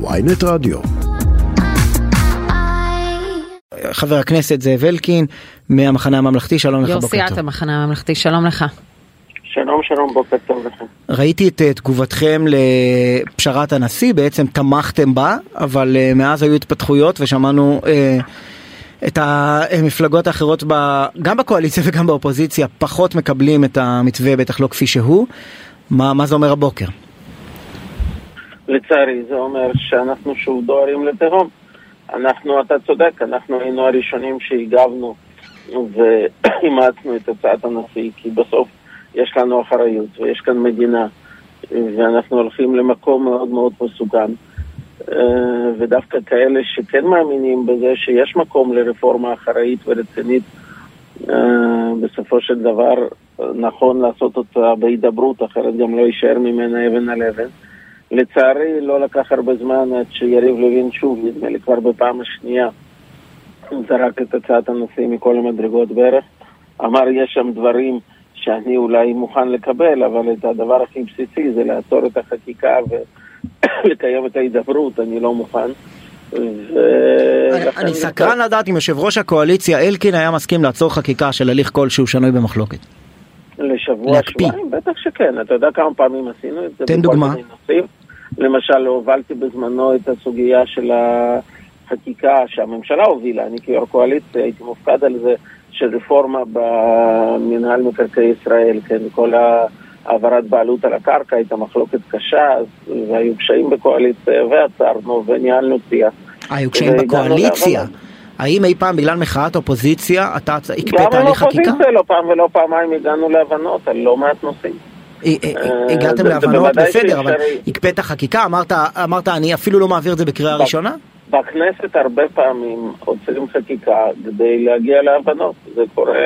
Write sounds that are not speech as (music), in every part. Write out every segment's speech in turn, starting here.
ויינט רדיו. חבר הכנסת זאב אלקין מהמחנה הממלכתי, שלום לך, יו"ר בוקר סיעת טוב. המחנה הממלכתי, שלום לך. שלום שלום, בוקר טוב לכם. ראיתי את אה, תגובתכם לפשרת הנשיא, בעצם תמכתם בה, אבל אה, מאז היו התפתחויות ושמענו אה, את המפלגות האחרות, ב, גם בקואליציה וגם באופוזיציה, פחות מקבלים את המתווה, בטח לא כפי שהוא. מה, מה זה אומר הבוקר? לצערי זה אומר שאנחנו שוב דוהרים לתהום. אנחנו, אתה צודק, אנחנו היינו הראשונים שהגבנו ואימצנו את הצעת הנשיא, כי בסוף יש לנו אחריות ויש כאן מדינה, ואנחנו הולכים למקום מאוד מאוד מסוכן. אה, ודווקא כאלה שכן מאמינים בזה שיש מקום לרפורמה אחראית ורצינית, אה, בסופו של דבר נכון לעשות אותה בהידברות, אחרת גם לא יישאר ממנה אבן על אבן. לצערי לא לקח הרבה זמן עד שיריב לוין שוב, נדמה לי כבר בפעם השנייה, זרק את הצעת הנשיא מכל המדרגות בערך. אמר יש שם דברים שאני אולי מוכן לקבל, אבל את הדבר הכי בסיסי זה לעצור את החקיקה ולקיים (coughs) את ההידברות, אני לא מוכן. אני סקרן לדעת אם יושב ראש הקואליציה אלקין היה מסכים לעצור חקיקה של הליך כלשהו שנוי במחלוקת. לשבוע. שבועיים? בטח שכן. אתה יודע כמה פעמים עשינו את זה? תן דוגמה. למשל, הובלתי בזמנו את הסוגיה של החקיקה שהממשלה הובילה. אני כיו"ר קואליציה הייתי מופקד על זה, של רפורמה במינהל מקרקעי ישראל, כן, כל העברת בעלות על הקרקע הייתה מחלוקת קשה, והיו קשיים בקואליציה, ועצרנו וניהלנו שיח. היו קשיים בקואליציה. האם אי פעם בגלל מחאת אופוזיציה אתה גם הקפאת הליך חקיקה? האופוזיציה לא פעם ולא פעמיים הגענו להבנות על לא מעט נושאים. אה, אה, אה, הגעתם להבנות בסדר, אבל. הקפאת חקיקה, אמרת, אמרת אני אפילו לא מעביר את זה בקריאה ראשונה? בכנסת הרבה פעמים עוצרים חקיקה כדי להגיע להבנות. זה קורה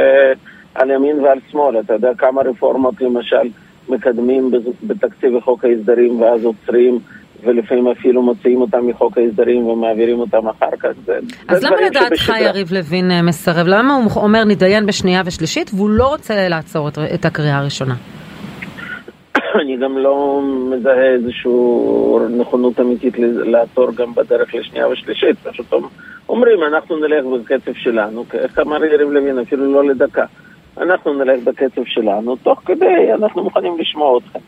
על ימין ועל שמאל. אתה יודע כמה רפורמות למשל מקדמים בתקציב וחוק ההסדרים ואז עוצרים ולפעמים אפילו מוציאים אותם מחוק ההסדרים ומעבירים אותם אחר כך. זה, אז למה לדעתך. יריב לוין מסרב? למה הוא אומר נתדיין בשנייה ושלישית והוא לא רוצה לעצור את- את הקריאה הראשונה? (coughs) אני גם לא מזהה איזושהי נכונות אמיתית לעצור גם בדרך לשנייה ושלישית. פשוט אומרים, אנחנו נלך בקצב שלנו, איך אמר יריב לוין, אפילו לא לדקה. אנחנו נלך בקצב שלנו, תוך כדי אנחנו מוכנים לשמוע אתכם.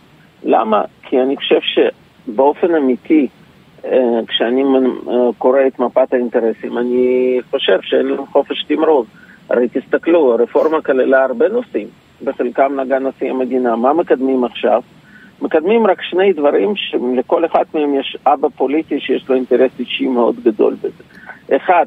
למה? כי אני חושב שבאופן אמיתי, אה, כשאני אה, קורא את מפת האינטרסים, אני חושב שאין לנו חופש תמרון. הרי תסתכלו, הרפורמה כללה הרבה נושאים, בחלקם נגע נשיא המדינה. מה מקדמים עכשיו? מקדמים רק שני דברים שלכל אחד מהם יש אבא פוליטי שיש לו אינטרס אישי מאוד גדול בזה. אחד,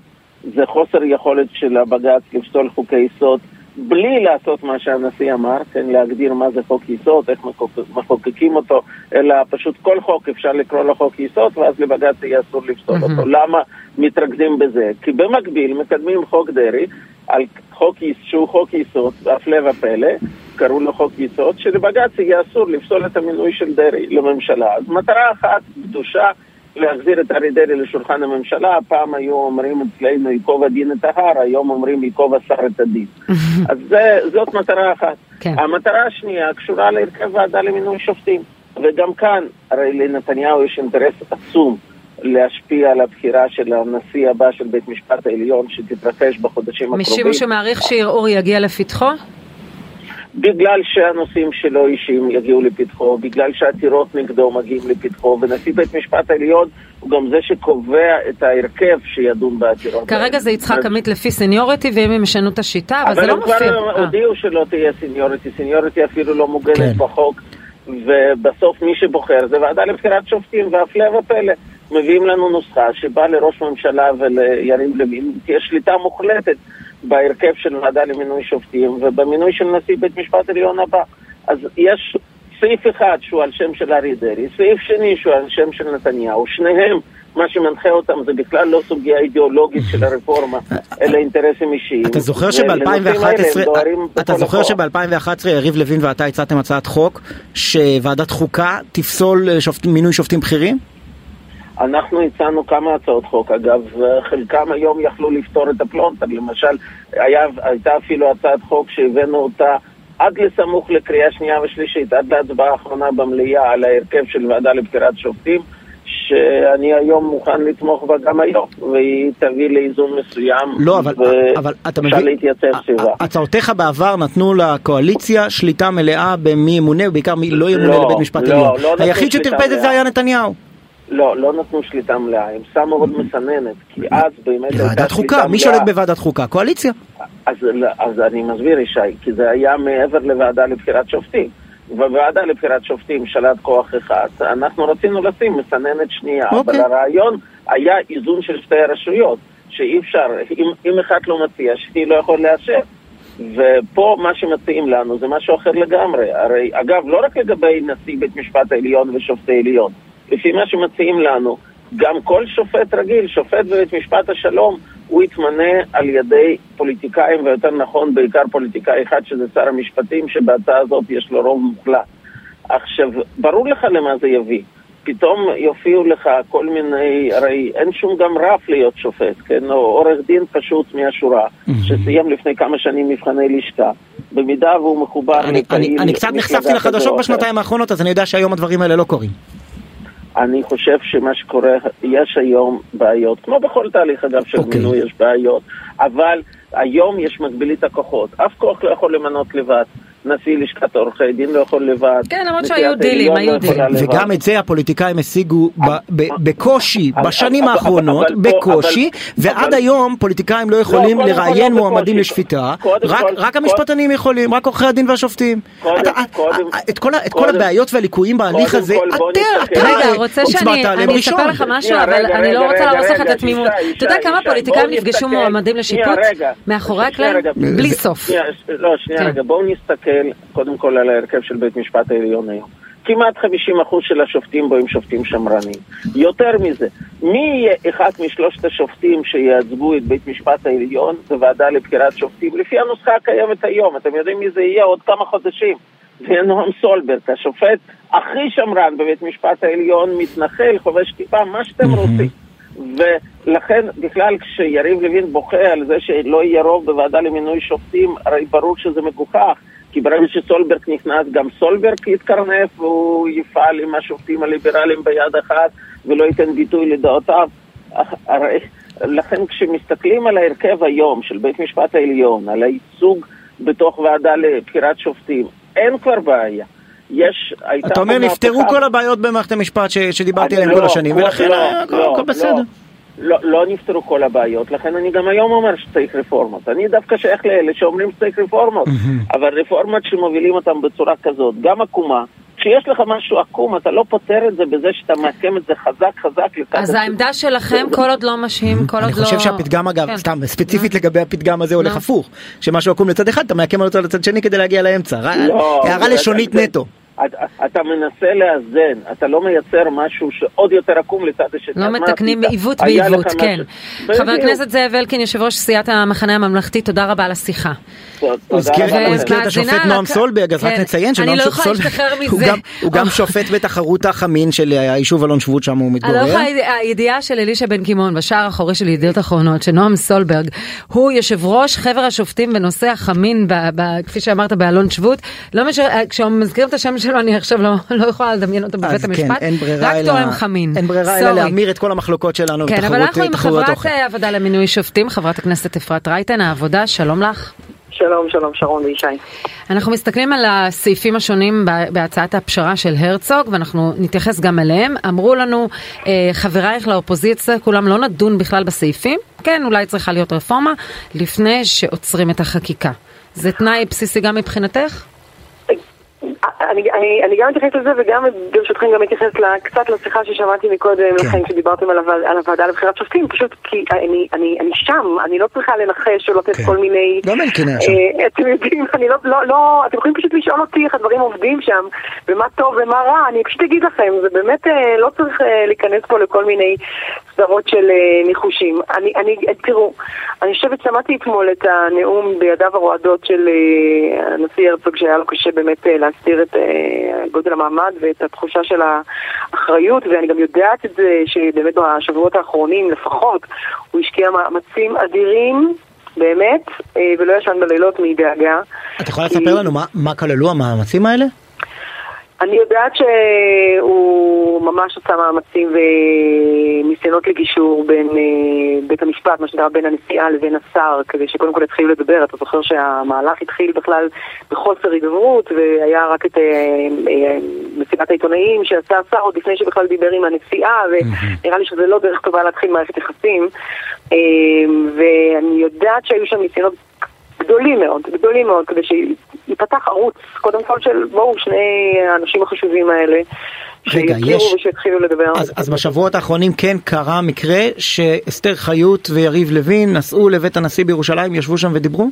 זה חוסר יכולת של הבג"ץ לפסול חוקי יסוד בלי לעשות מה שהנשיא אמר, כן, להגדיר מה זה חוק יסוד, איך מחוקק- מחוקקים אותו, אלא פשוט כל חוק אפשר לקרוא לו חוק יסוד, ואז לבג"ץ יהיה אסור לפסול. אותו. למה מתרכזים בזה? כי במקביל מקדמים חוק דרעי, על חוק שהוא חוק יסוד, הפלא ופלא, קראו לו חוק יסוד, שלבג"ץ יהיה אסור לפסול את המינוי של דרעי לממשלה. אז מטרה אחת קדושה, להחזיר את אריה דרעי לשולחן הממשלה, פעם היו אומרים אצלנו ייקוב הדין את ההר, היום אומרים ייקוב השר את הדין. (laughs) אז זה, זאת מטרה אחת. כן. המטרה השנייה קשורה להרכב ועדה למינוי שופטים. וגם כאן, הרי לנתניהו יש אינטרס עצום להשפיע על הבחירה של הנשיא הבא של בית משפט העליון שתתרחש בחודשים הקרובים. משום שמעריך שערעור יגיע לפתחו? בגלל שהנושאים שלו אישיים יגיעו לפתחו, בגלל שהעתירות נגדו מגיעים לפתחו, ונשיא בית משפט העליון הוא גם זה שקובע את ההרכב שידון בעתירות. כרגע. זה יצחק עמית לפי סניוריטי ואם הם ישנו את השיטה, אבל זה אבל לא הם מופיע. כבר אה. הודיעו שלא תהיה סניוריטי, סניוריטי אפילו לא מוגנת כן. בחוק, ובסוף מי שבוחר זה ועדה לבחירת שופטים, והפלא ופלא. מביאים לנו נוסחה שבה לראש ממשלה וליריב לוין תהיה שליטה מוחלטת בהרכב של ועדה למינוי שופטים ובמינוי של נשיא בית משפט עליון הבא. אז יש סעיף אחד שהוא על שם של אריה דרעי, סעיף שני שהוא על שם של נתניהו, שניהם מה שמנחה אותם זה בכלל לא סוגיה אידיאולוגית של הרפורמה, אלא אינטרסים אישיים. אתה זוכר ולנושאים האלה שב-2011, הם דוהרים אתה זוכר הכוח. שב-2011 יריב לוין ואתה הצעתם הצעת חוק שוועדת חוקה תפסול אה, שופט- מינוי שופטים בכירים? אנחנו הצענו כמה הצעות חוק, אגב, חלקם היום יכלו לפתור את הפלונטר, למשל, היה, הייתה אפילו הצעת חוק שהבאנו אותה עד לסמוך לקריאה שנייה ושלישית, עד להצבעה האחרונה במליאה על ההרכב של ועדה לבחירת שופטים. שאני היום מוכן לתמוך בה גם היום, והיא תביא לאיזון מסוים, לא, אבל, אבל אתה מבין, להתייצב סביבה. הצעותיך בעבר נתנו לקואליציה שליטה מלאה במי ימונה, ובעיקר מי לא ימונה לא, לבית משפט לא, עליון. לא היחיד שטרפד את זה. היה נתניהו. לא, לא נתנו שליטה מלאה, הם שמו עוד מסננת, כי אז באמת הייתה ועדת חוקה, מי. שולט בוועדת חוקה? קואליציה. אז, אז אני מסביר, ישי, כי זה היה מעבר לוועדה לבחירת שופטים. בוועדה לבחירת שופטים שלט כוח אחד, אנחנו רצינו לשים מסננת שנייה, אוקיי. אבל הרעיון היה איזון של שתי הרשויות, שאי אפשר, אם, אם אחד לא מציע, שני לא יכול לאשר. ופה מה שמציעים לנו זה משהו אחר לגמרי. הרי, אגב, לא רק לגבי נשיא בית משפט העליון ושופטי עליון, לפי מה שמציעים לנו, גם כל שופט רגיל, שופט בבית משפט השלום, הוא יתמנה על ידי פוליטיקאים, ויותר נכון, בעיקר פוליטיקאי אחד שזה שר המשפטים, שבהצעה הזאת יש לו רוב מוחלט. עכשיו, ברור לך למה זה יביא. פתאום יופיעו לך כל מיני, הרי אין שום גם רף להיות שופט, כן? או עורך דין פשוט מהשורה, שסיים לפני כמה שנים מבחני לשכה. במידה והוא מחובר אני- אני אני קצת נחשפתי לחדשות בשנתיים האחרונות, אז אני יודע שהיום הדברים האלה לא קורים. אני חושב שמה שקורה, יש היום בעיות, כמו בכל תהליך אגב של אוקיי. מינוי יש בעיות, אבל היום יש מקבילית הכוחות, אף כוח לא יכול למנות לבד, נשיא לשכת עורכי דין לא יכול לבד, כן, למרות שהיו דילים, היו לא יכולה דילים. וגם את זה הפוליטיקאים השיגו ב- ב- בקושי בשנים האחרונות, בקושי, ועד היום פוליטיקאים לא יכולים קודם כל לראיין לא מועמדים. לשפיטה, רק- המשפטנים יכולים, רק עורכי הדין והשופטים. קודם- את כל הבעיות והליקויים בהליך הזה, אתה. אתה רגע, רוצה שאני הצבעת עליהם אני ראשון. אספר לך משהו, אבל אני לא רוצה להרוס לך את התמימות. אתה יודע כמה פוליטיקאים נפגשו. מועמדים לשיפוט. מאחורי הקלעים? רגע. בלי סוף. לא, שנייה כן. רגע, בואו נסתכל קודם כל על ההרכב של בית משפט העליון היום. כמעט 50% של השופטים בו הם שופטים שמרנים. יותר מזה, מי יהיה אחד משלושת השופטים שייצגו את בית משפט העליון בוועדה לבחירת שופטים? לפי הנוסחה הקיימת היום, אתם יודעים מי זה יהיה עוד כמה חודשים. זה יהיה נועם סולברג, השופט הכי שמרן בבית משפט העליון, מתנחל, חובש כיפה, מה שאתם רוצים. ולכן בכלל כשיריב לוין בוכה על זה שלא יהיה רוב בוועדה למינוי שופטים, הרי ברור שזה מגוחך. כי ברגע שסולברג נכנס, גם סולברג יתקרנף והוא יפעל עם השופטים הליברליים ביד אחת ולא ייתן ביטוי לדעותיו. הרי, לכן כשמסתכלים על ההרכב היום של בית משפט העליון, על הייצוג בתוך ועדה לבחירת שופטים, אין כבר בעיה. יש, הייתה אתה אומר נפתרו כל הבעיות במערכת המשפט ש- שדיברתי עליהן כל לא, השנים, לא, ולכן לא, הכל לא, בסדר. לא, לא נפתרו כל הבעיות, לכן אני גם היום אומר שצריך רפורמות. אני דווקא שייך לאלה שאומרים שצריך רפורמות, אבל רפורמות שמובילים אותן בצורה כזאת, גם עקומה, כשיש לך משהו עקום, אתה לא פותר את זה בזה שאתה מעקם את זה חזק חזק לצד אז. העמדה שלכם, כל עוד לא משהים, כל עוד אני לא... חושב שהפתגם אגב, כן. סתם ספציפית לגבי הפתגם הזה הולך. הפוך, שמשהו עקום לצד אחד אתה מעקם אותו לצד שני כדי להגיע לאמצע, לא, הערה לשונית זה- נטו. אתה, אתה מנסה לאזן, אתה לא מייצר משהו שעוד יותר עקום לצד השני. לא מתקנים? עיוות בעיוות, כן. משהו- חבר. הכנסת זאב אלקין, יושב ראש סיעת המחנה הממלכתי, תודה רבה על השיחה. הוא הזכיר- את השופט נועם סולברג, אז רק כן. נציין אני שנועם לא סולברג, הוא. גם- הוא גם או. (laughs) שופט בתחרות החמין של היישוב אלון שבות שם הוא לא מתגורר. הידיעה של אלישע בן קימון בשער האחורי של ידיעות אחרונות, שנועם סולברג הוא יושב ראש חבר השופטים בנושא החמין, ב, ב, כפי שאמרת, באלון שבות. לא כשמזכירים את השם שלו אני עכשיו לא, לא יכולה לדמיין אותו בבית כן, המשפט. אין ברירה רק אלא- תורם חמין. אין ברירה אלא Sorry. להמיר את כל המחלוקות שלנו כן, אבל אנחנו עם חברת אוכל. אה, עבודה למינוי שופטים, חברת הכנסת אפרת רייטן, העבודה, שלום לך. שלום, שלום, שרון וישי. אנחנו מסתכלים על הסעיפים השונים בהצעת הפשרה של הרצוג ואנחנו נתייחס גם אליהם. אמרו לנו אה, חברייך לאופוזיציה, כולם לא נדון בכלל בסעיפים. כן, אולי צריכה להיות רפורמה לפני שעוצרים את החקיקה. זה תנאי בסיסי גם מבחינתך? אני, אני, אני גם אתייחס לזה וגם ברשותכם גם אתייחס קצת לשיחה ששמעתי מקודם כן. לכם כשדיברתם על, הוועד, על הוועדה לבחירת שופטים, פשוט כי אני, אני, אני שם, אני לא צריכה לנחש או לתת כן. כל מיני... גם אלקין היה שם. אה, אתם יודעים, אני לא, לא, לא, אתם יכולים פשוט לשאול אותי איך הדברים עובדים שם, ומה טוב ומה רע, אני פשוט אגיד לכם, זה באמת אה, לא צריך אה, להיכנס פה לכל מיני סדרות של אה, ניחושים. אני, אני, תראו, אני חושבת, שמעתי אתמול את הנאום בידיו הרועדות של אה, הנשיא הרצוג, שהיה לו קשה באמת אה, להסתיר את אה, גודל המעמד ואת התחושה של האחריות, ואני גם יודעת את זה שבאמת בשבועות האחרונים לפחות, הוא השקיע מאמצים אדירים. באמת, אה, ולא ישן בלילות מדאגה. את יכולה לספר לנו מה- מה כללו המאמצים האלה? אני יודעת שהוא ממש עשה מאמצים וניסיונות לגישור בין אה, בית המשפט, מה שנקרא בין הנשיאה לבין השר, כדי שקודם כל יתחילו לדבר. אתה זוכר שהמהלך התחיל בכלל בחוסר הידברות, והיה רק את אה, אה, מסיבת העיתונאים שעשה השר עוד לפני שבכלל דיבר עם הנשיאה, ונראה לי שזה לא דרך טובה להתחיל מערכת יחסים. ואני יודעת שהיו שם ניסיונות גדולים מאוד, גדולים מאוד, כדי ייפתח ערוץ, קודם כל של בואו, שני האנשים החשובים האלה. רגע, יש... ושהתחילו לדבר. אז, אז בשבועות האחרונים כן קרה מקרה שאסתר חיות ויריב לוין נסעו לבית הנשיא בירושלים, ישבו שם ודיברו?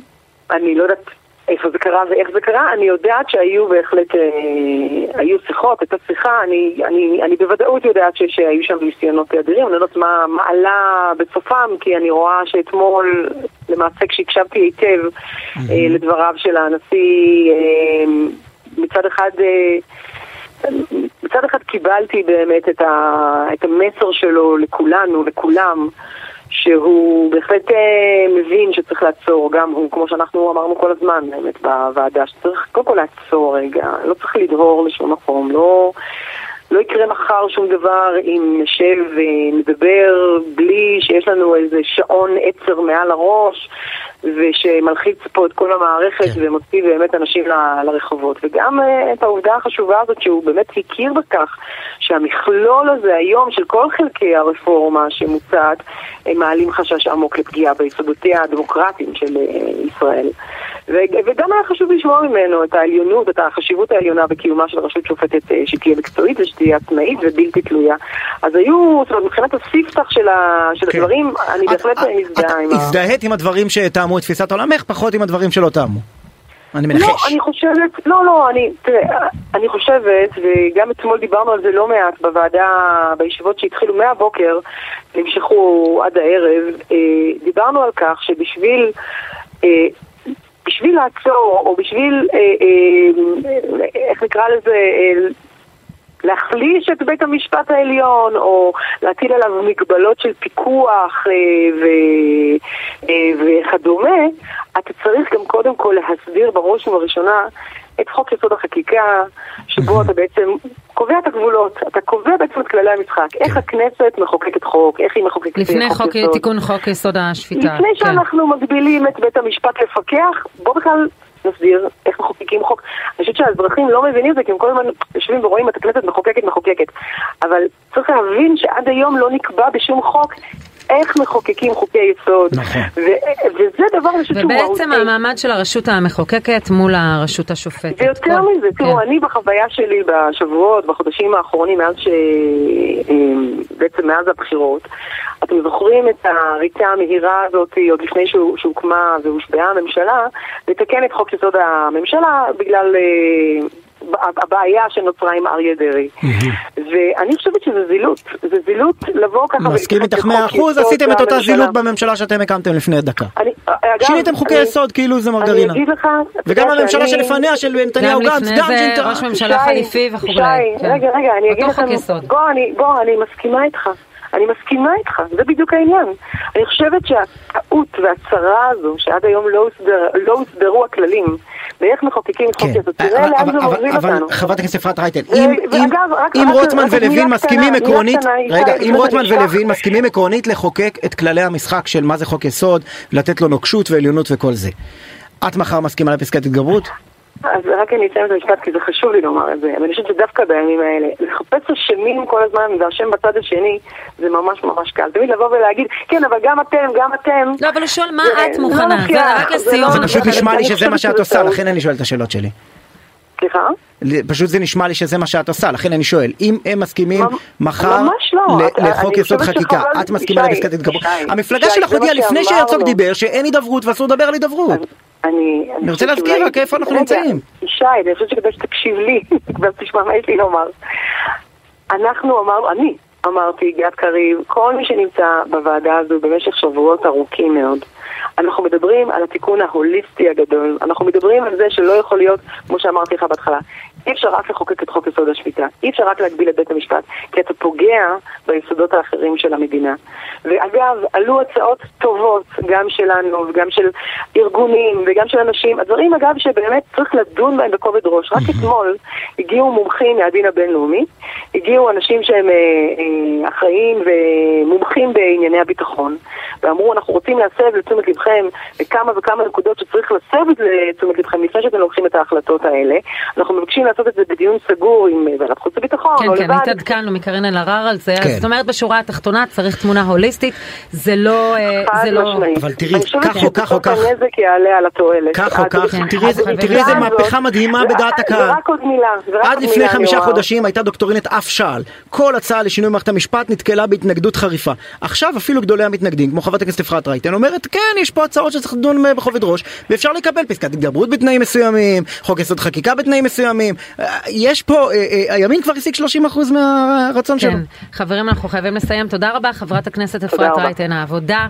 אני לא יודעת איפה זה קרה ואיך זה קרה, אני יודעת שהיו בהחלט, אה, היו שיחות, הייתה שיחה, אני, אני, אני בוודאות יודעת ש, שהיו שם ניסיונות אדירים, אני לא יודעת מה, מה עלה בסופם, כי אני רואה שאתמול, למעשה כשהקשבתי היטב אה, לדבריו של הנשיא, אה, מצד אחד... אה, מצד אחד קיבלתי באמת את, ה, את המסר שלו לכולנו, לכולם, שהוא בהחלט אה, מבין שצריך לעצור, גם הוא, כמו שאנחנו אמרנו כל הזמן, באמת, בוועדה, שצריך קודם כל לעצור רגע, לא צריך לדהור לשום מקום, לא... לא יקרה מחר שום דבר אם נשב ונדבר בלי שיש לנו איזה שעון עצר מעל הראש ושמלחיץ פה את כל המערכת כן. ומוציא באמת אנשים ל, לרחובות. וגם uh, את העובדה החשובה הזאת שהוא באמת הכיר בכך שהמכלול הזה היום של כל חלקי הרפורמה שמוצעת הם מעלים חשש עמוק לפגיעה ביסודותיה הדמוקרטיים של uh, ישראל. ו- וגם היה חשוב לשמוע ממנו את העליונות, את החשיבות העליונה בקיומה של רשות שופטת uh, שתהיה מקצועית ושתהיה עצמאית ובלתי תלויה. אז היו, זאת אומרת, מבחינת הספתח של, ה- של כן. הדברים, אני בהחלט מזדהה עם ה... הזדהית עם הדברים שטעמו את תפיסת עולמך, פחות עם הדברים שלא טעמו. אני מנחש. לא, אני חושבת, לא, לא, אני, תראה, אני חושבת, וגם אתמול דיברנו על זה לא מעט בוועדה, בישיבות שהתחילו מהבוקר, נמשכו עד הערב, אה, דיברנו על כך שבשביל, אה, בשביל לעצור, או בשביל, אה, איך נקרא לזה, להחליש את בית המשפט העליון, או להטיל עליו מגבלות של פיקוח אה, ו, אה, וכדומה, אתה צריך גם קודם כל להסביר בראש ובראשונה את חוק יסוד החקיקה, שבו אתה בעצם קובע את הגבולות, אתה קובע בעצם את כללי המשחק, איך הכנסת מחוקקת חוק, איך היא מחוקקת חוק יסוד. לפני חוק תיקון חוק יסוד השפיטה. לפני כן. שאנחנו מגבילים את בית המשפט לפקח, בוא בכלל נסביר איך מחוקקים חוק. אני חושבת שהאזרחים לא מבינים את זה, כי הם כל הזמן יושבים ורואים את הכנסת מחוקקת מחוקקת. אבל צריך להבין שעד היום לא נקבע בשום חוק איך מחוקקים חוקי יסוד. נכון. וזה דבר שהוא ובעצם המעמד של הרשות המחוקקת מול הרשות השופטת. ויותר כל... מזה, תראו, כן. אני בחוויה שלי בשבועות, בחודשים האחרונים, מאז ש... אה, בעצם מאז הבחירות, אתם זוכרים את הריצה המהירה הזאת, עוד לפני שהוקמה והושבעה הממשלה, לתקן את חוק יסוד הממשלה בגלל... הבעיה שנוצרה עם אריה דרעי. ואני חושבת שזה זילות, זה זילות לבוא ככה... מסכים איתך מאה אחוז, עשיתם את אותה זילות בממשלה שאתם הקמתם לפני דקה. שיניתם חוקי יסוד כאילו זה מרגרינה. אני אגיד לך... וגם הממשלה שלפניה, של נתניהו גנץ, גם שינתה. ראש ממשלה חליפי וכולי. שי, רגע, רגע, אני אגיד לכם... בוא, אני מסכימה איתך. אני מסכימה איתך, זה בדיוק העניין. אני חושבת שהטעות והצרה הזו, שעד היום לא, הוסדר, לא הוסדרו הכללים, ואיך מחוקקים חוק כן. יסוד, תראה לאן זה מוביל אותנו. אבל חברת הכנסת אפרת רייטן, אם רוטמן ולוין מסכימים עקרונית, רגע, אם רוטמן ולוין מסכימים עקרונית לחוקק את כללי המשחק של מה זה חוק יסוד, לתת לו נוקשות ועליונות וכל זה, את מחר מסכימה לפסקת התגברות? אז רק אני אציין את המשפט כי זה חשוב לי לומר את זה, אבל אני חושבת שדווקא בימים האלה, לחפש אשמים כל הזמן והשם בצד השני, זה ממש ממש קל. תמיד לבוא ולהגיד, כן, אבל גם אתם, גם אתם. לא, אבל הוא שואל מה את מוכנה, זה רק לסיום. זה פשוט נשמע לי שזה מה שאת עושה, לכן אני שואל את השאלות שלי. סליחה? פשוט זה נשמע לי שזה מה שאת עושה, לכן אני שואל, אם הם מסכימים מחר לא. לחוק יסוד חקיקה, את מסכימה לפסקת התגברות? המפלגה שלך הודיעה לפני שהרצוג דיבר שאין הידברות ואסור לדבר על הידברות. אני... אני רוצה להזכיר רק איפה אנחנו נמצאים. ישי, אני חושבת שכדאי שתקשיב לי, (laughs) כבר תשמע מה יש לי לומר. אנחנו אמרנו, אני אמרתי, גד קריב, כל מי שנמצא בוועדה הזו במשך שבועות ארוכים מאוד, אנחנו מדברים על התיקון ההוליסטי הגדול, אנחנו מדברים על זה שלא יכול להיות, כמו שאמרתי לך בהתחלה, אי אפשר רק לחוקק את חוק יסוד השפיטה, אי אפשר רק להגביל את בית המשפט, כי אתה פוגע ביסודות האחרים של המדינה. ואגב, עלו הצעות טובות, גם שלנו וגם של ארגונים וגם של אנשים, הדברים אגב שבאמת צריך לדון בהם בכובד ראש. רק אתמול הגיעו מומחים מהדין הבינלאומי, הגיעו אנשים שהם אה, אה, אחראים ומומחים בענייני הביטחון, ואמרו אנחנו רוצים להסב לתשומת לבכם בכמה וכמה נקודות שצריך להסב לתשומת לבכם לפני שאתם לוקחים את ההחלטות האלה. אנחנו מבקשים לעשות את זה בדיון סגור עם ועדת חוץ וביטחון כן, או כן, לבד. התעדכנו מקרין אלהרר על זה, כן. זאת אומרת בשורה התחתונה צריך תמונה הוליסטית, זה לא, אה, חד זה לא, משמעית. אבל תראי, אני חושבת כך או כך או שבסוף כך- הנזק יעלה על התועלת. כך או כך, כן, תראי איזה- מהפכה מדהימה בדעת הקהל. ורק עוד מילה, עד לפני חמישה אני. חודשים הייתה דוקטורינת אף שעל. כל הצעה לשינוי מערכת המשפט נתקלה בהתנגדות חריפה. עכשיו אפילו גדולי המתנגדים, כמו חברת הכנסת אפרת רייטן, אומרת כן, יש פה הצעות שצריך לדון בהן בכובד ראש, ואפשר לקבל פסקת התגברות בתנאים מסוימים, חוק יסוד חקיקה בתנאים מסוימים. יש פה, אה, אה, הימין כבר השיג 30% מהרצון שלו. כן, חברים אנחנו חייבים לסיים, תודה רבה חברת הכנסת אפרת. רייטן, העבודה.